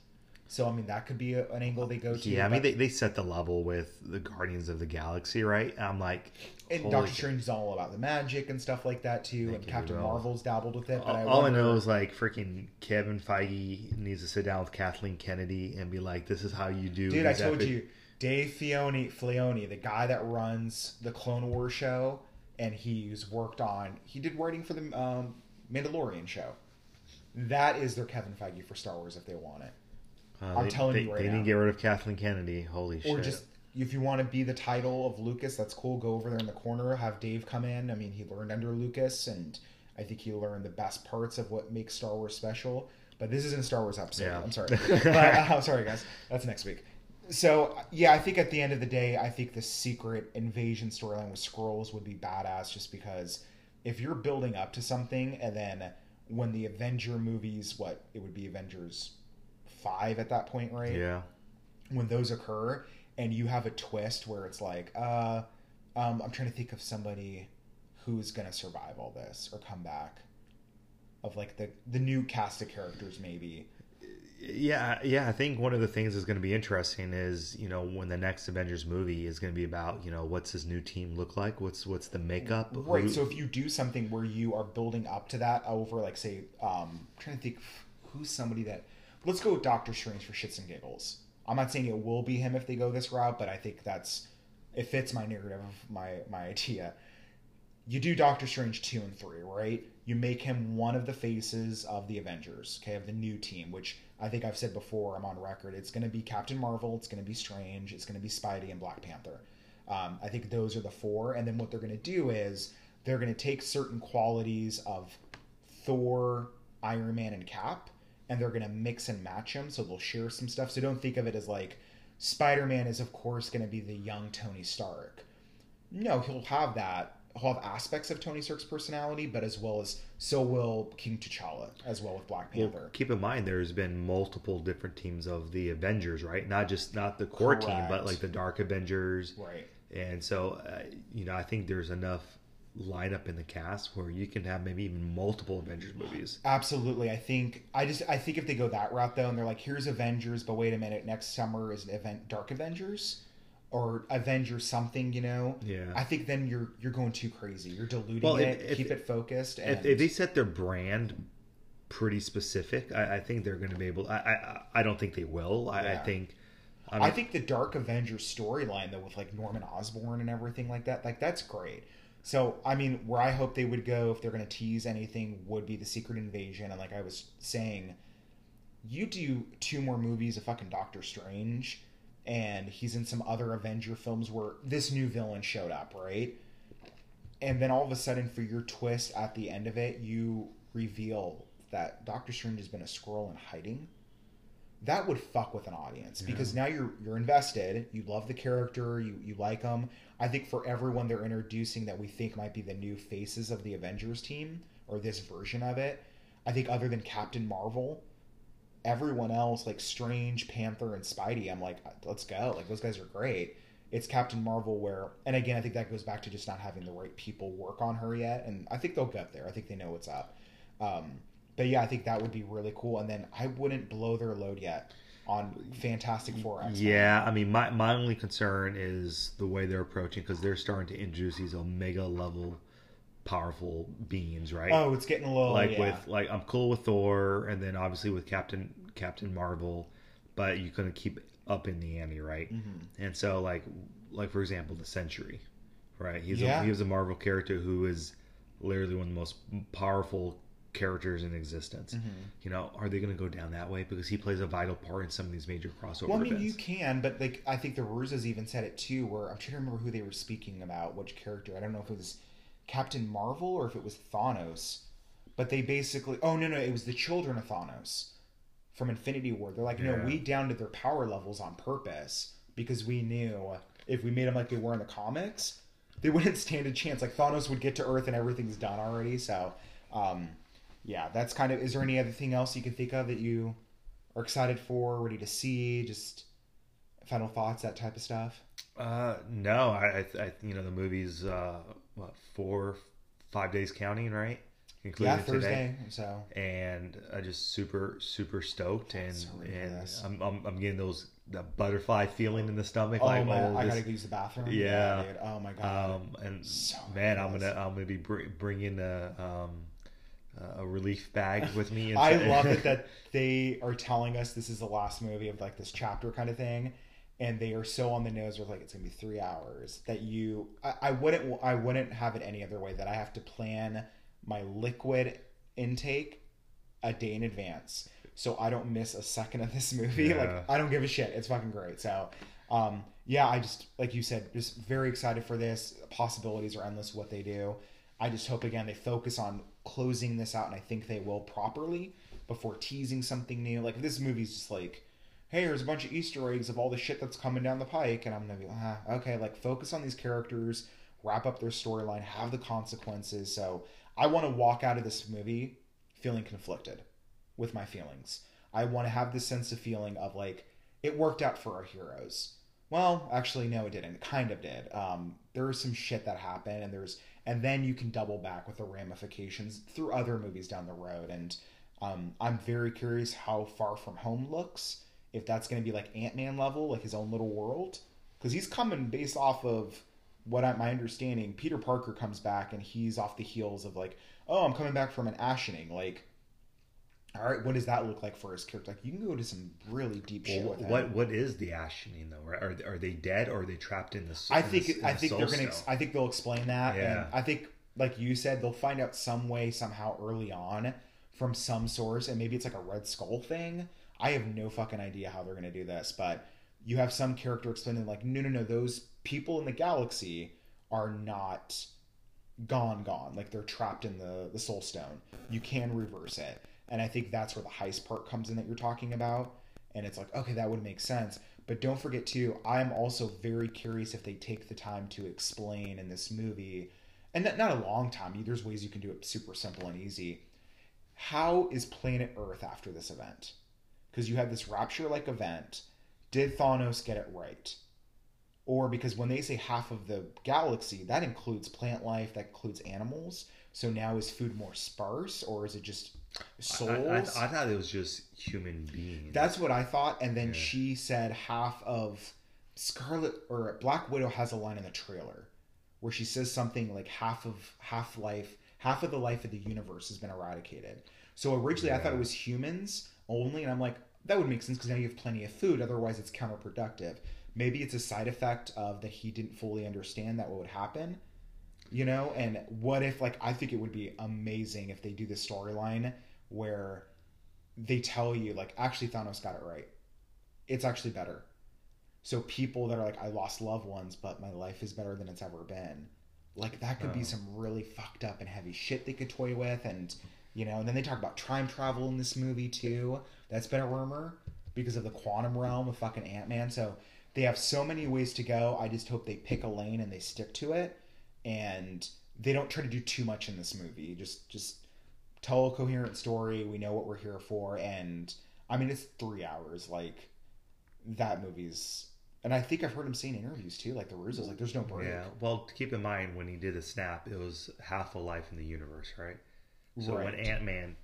So I mean, that could be a, an angle they go to. yeah, I mean, they, they set the level with the Guardians of the Galaxy, right? I'm like, and Doctor shit. Strange is all about the magic and stuff like that too. Thank and Captain. Marvel's dabbled with it. But I all I know is like freaking Kevin Feige needs to sit down with Kathleen Kennedy and be like, "This is how you do." Dude, I told epic- you, Dave Filoni, Filoni, the guy that runs the Clone War show, and he's worked on. He did writing for the um, Mandalorian show. That is their Kevin Feige for Star Wars if they want it. Uh, I'm they, telling they, you right they now. didn't get rid of Kathleen Kennedy. Holy shit! Or just if you want to be the title of Lucas, that's cool. Go over there in the corner, have Dave come in. I mean, he learned under Lucas, and I think he learned the best parts of what makes Star Wars special. But this isn't a Star Wars episode. Yeah. I'm sorry. but, uh, I'm sorry, guys. That's next week. So yeah, I think at the end of the day, I think the secret invasion storyline with Skrulls would be badass, just because if you're building up to something, and then when the Avenger movies, what it would be Avengers five at that point, right? yeah. when those occur and you have a twist where it's like uh um i'm trying to think of somebody who's gonna survive all this or come back of like the the new cast of characters maybe Yeah, yeah. I think one of the things that's going to be interesting is you know when the next Avengers movie is going to be about you know what's his new team look like, what's what's the makeup, right Who- so if you do something where you are building up to that over like say um I'm trying to think who's somebody that let's go with doctor strange for shits and giggles i'm not saying it will be him if they go this route but i think that's it fits my narrative my my idea you do Doctor Strange 2 and 3, right? You make him one of the faces of the Avengers, okay, of the new team, which I think I've said before, I'm on record. It's going to be Captain Marvel, it's going to be Strange, it's going to be Spidey, and Black Panther. Um, I think those are the four. And then what they're going to do is they're going to take certain qualities of Thor, Iron Man, and Cap, and they're going to mix and match them. So they'll share some stuff. So don't think of it as like Spider Man is, of course, going to be the young Tony Stark. No, he'll have that. He'll have aspects of Tony Stark's personality, but as well as so will King T'Challa, as well with Black Panther. Well, keep in mind, there's been multiple different teams of the Avengers, right? Not just not the core team, but like the Dark Avengers. right. And so, uh, you know, I think there's enough lineup in the cast where you can have maybe even multiple Avengers movies. Absolutely. I think I just I think if they go that route though, and they're like, here's Avengers, but wait a minute, next summer is an event Dark Avengers or Avengers something, you know. Yeah. I think then you're you're going too crazy. You're diluting Well, if- it. if- keep it focused. And If, if they set their brand pretty specific, I, I think they're going to be able. I, I I don't think they will. I, I think. I I think the Dark Avengers storyline though, with like Norman Osborn and everything like that, like that's great. So I mean, where I hope they would go if they're going to tease anything would be the Secret Invasion, and like I was saying, you do two more movies of fucking Doctor Strange, and he's in some other Avenger films where this new villain showed up, right? and then all of a sudden, for your twist at the end of it, you reveal that Doctor Strange has been a Skrull in hiding. That would fuck with an audience because now you're you're invested. You love the character. You you like them. I think for everyone they're introducing that we think might be the new faces of the Avengers team or this version of it. I think other than Captain Marvel, everyone else like Strange, Panther, and Spidey, I'm like, let's go. Like those guys are great. It's Captain Marvel where, and again, I think that goes back to just not having the right people work on her yet, and I think they'll get there. I think they know what's up. Um, but yeah, I think that would be really cool. And then I wouldn't blow their load yet on Fantastic Four. X-Men. Yeah, I mean, my my only concern is the way they're approaching because they're starting to introduce these omega level powerful beings, right? Oh, it's getting a little like yeah. with like I'm cool with Thor, and then obviously with Captain Captain Marvel, but you couldn't keep up in the ante, right? Mm-hmm. And so like like for example, the Sentry, right? He's Yeah. a, he was a Marvel character who is literally one of the most powerful characters in existence. Mm-hmm. You know, are they going to go down that way because he plays a vital part in some of these major crossover Well, I mean, events? you can, but like I think the Russos even said it too. Where I'm trying to remember who they were speaking about, which character. I don't know if it was Captain Marvel or if it was Thanos. But they basically, oh no, no, it was the children of Thanos from Infinity War. They're like, no, Yeah. we downed their power levels on purpose because we knew if we made them like they were in the comics, they wouldn't stand a chance. Like Thanos would get to Earth and everything's done already. So, um, yeah, that's kind of. Is there any other thing else you can think of that you are excited for, ready to see? Just final thoughts, that type of stuff. Uh, no, I, I, I, you know, the movie's uh, what four, five days counting, right? Including yeah, Thursday. So and I just super, super stoked, and So and. I'm, I'm, I'm getting those the butterfly feeling in the stomach, oh like man, oh, I this- gotta use the bathroom. Yeah. dude. Oh my god. um, and So man, I'm gonna I'm gonna be br- bringing a um, a relief bag with me. I love it that they are telling us this is the last movie of like this chapter kind of thing, and they are so on the nose with like it's gonna be three hours that you I, I wouldn't I wouldn't have it any other way that I have to plan my liquid intake a day in advance so I don't miss a second of this movie. Yeah. Like I don't give a shit. It's fucking great. So um yeah, I just like you said, just very excited for this. Possibilities are endless what they do. I just hope again they focus on closing this out and I think they will properly before teasing something new. Like this movie's just like hey, here's a bunch of Easter eggs of all the shit that's coming down the pike, and I'm gonna be ah, okay, like focus on these characters, wrap up their storyline, have the consequences. So I want to walk out of this movie feeling conflicted with my feelings. I want to have this sense of feeling of like it worked out for our heroes. Well, actually, no, it didn't. It kind of did. Um, there was some shit that happened, and there's, and then you can double back with the ramifications through other movies down the road. And um, I'm very curious how Far From Home looks. If that's going to be like Ant Man level, like his own little world, because he's coming based off of what I, my understanding. Peter Parker comes back, and he's off the heels of like, oh, I'm coming back from an ashening. Like, all right, what does that look like for his character? Like, you can go to some really deep shit Well, with him. what what is the ashening though? Are are they dead or are they trapped in the? I think I think they're gonna. stone? I think they'll explain that. Yeah. And I think, like you said, they'll find out some way somehow early on from some source, and maybe it's like a Red Skull thing. I have no fucking idea how they're gonna do this, but you have some character explaining like, no, no, no, those people in the galaxy are not gone, gone. Like they're trapped in the the Soul Stone. You can reverse it, and I think that's where the heist part comes in that you're talking about. And it's like, okay, that would make sense. But don't forget too, I'm also very curious if they take the time to explain in this movie, and not, a long time. There's ways you can do it super simple and easy. How is planet Earth after this event? Because you had this rapture-like event. Did Thanos get it right? Or because when they say half of the galaxy, that includes plant life, that includes animals. So now is food more sparse, or is it just souls? I, I thought it was just human beings. That's what I thought. And then Yeah. she said half of Scarlet or Black Widow has a line in the trailer where she says something like half of half life, half of the life of the universe has been eradicated. So originally I thought it was humans only, and I'm like, that would make sense because now you have plenty of food. Otherwise, it's counterproductive. Maybe it's a side effect of that he didn't fully understand that what would happen. You know, and what if like I think it would be amazing if they do this storyline where they tell you like actually Thanos got it right. It's actually better. So people that are like I lost loved ones, but my life is better than it's ever been. like that could be oh. some really fucked up and heavy shit they could toy with, and you know, and then they talk about time travel in this movie too. That's been a rumor because of the quantum realm of fucking Ant Man. So they have so many ways to go. I just hope they pick a lane and they stick to it, and they don't try to do too much in this movie. Just just tell a coherent story. We know what we're here for, and I mean it's three hours. Like that movie's, and I think I've heard him say in interviews too. Like the Russos, like there's no break. Yeah. Well, keep in mind when he did the snap, it was half a life in the universe, right? So when Ant Man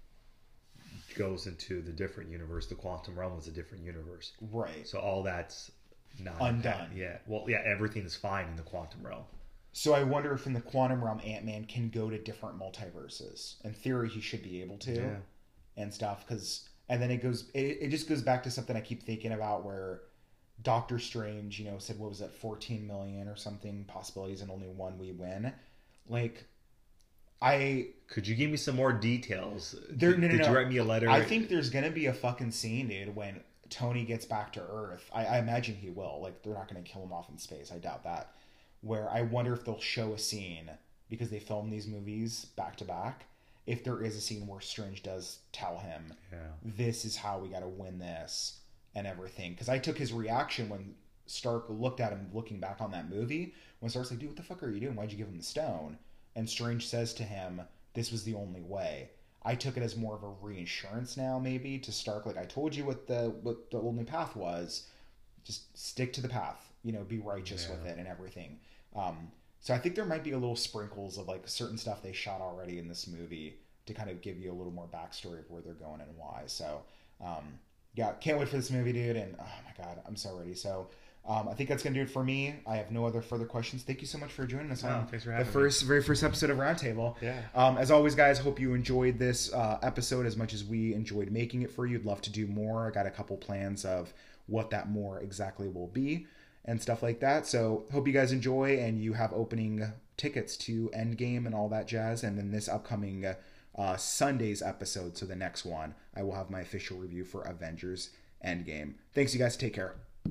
goes into the different universe, the quantum realm is a different universe. Right. So all that's not Undone. Yeah. Well, yeah, everything is fine in the quantum realm. So I wonder if in the quantum realm Ant Man can go to different multiverses. In theory, he should be able to, Yeah. and stuff. Because and then it goes, it, it just goes back to something I keep thinking about where Doctor Strange, you know, said what was it, fourteen million or something possibilities, and only one we win. Like, I Could you give me some more details? There- did no, no, did no. you write me a letter? I think there's gonna be a fucking scene, dude, when Tony gets back to Earth. I, I imagine he will. Like, they're not gonna kill him off in space. I doubt that. Where I wonder if they'll show a scene because they film these movies back to back. If there is a scene where Strange does tell him, Yeah. "This is how we got to win this," and everything. Because I took his reaction when Stark looked at him, looking back on that movie, when Stark's like, "Dude, what the fuck are you doing? Why'd you give him the stone?" And Strange says to him, "This was the only way." I took it as more of a reinsurance now, maybe to Stark. Like I told you what the what the only path was. Just stick to the path. You know, be righteous Yeah. with it and everything. Um, so I think there might be a little sprinkles of like certain stuff they shot already in this movie to kind of give you a little more backstory of where they're going and why. So um, yeah, can't wait for this movie, dude. And oh my god, I'm so ready. So. Um, I think that's gonna do it for me. I have no other further questions. Thank you so much for joining us on thanks for the having me. first, very first episode of Roundtable. Yeah. Um, as always, guys, hope you enjoyed this uh, episode as much as we enjoyed making it for you. I'd love to do more. I got a couple plans of what that more exactly will be and stuff like that. So hope you guys enjoy and you have opening tickets to Endgame and all that jazz. And then this upcoming uh, Sunday's episode, so the next one, I will have my official review for Avengers Endgame. Thanks, you guys. Take care.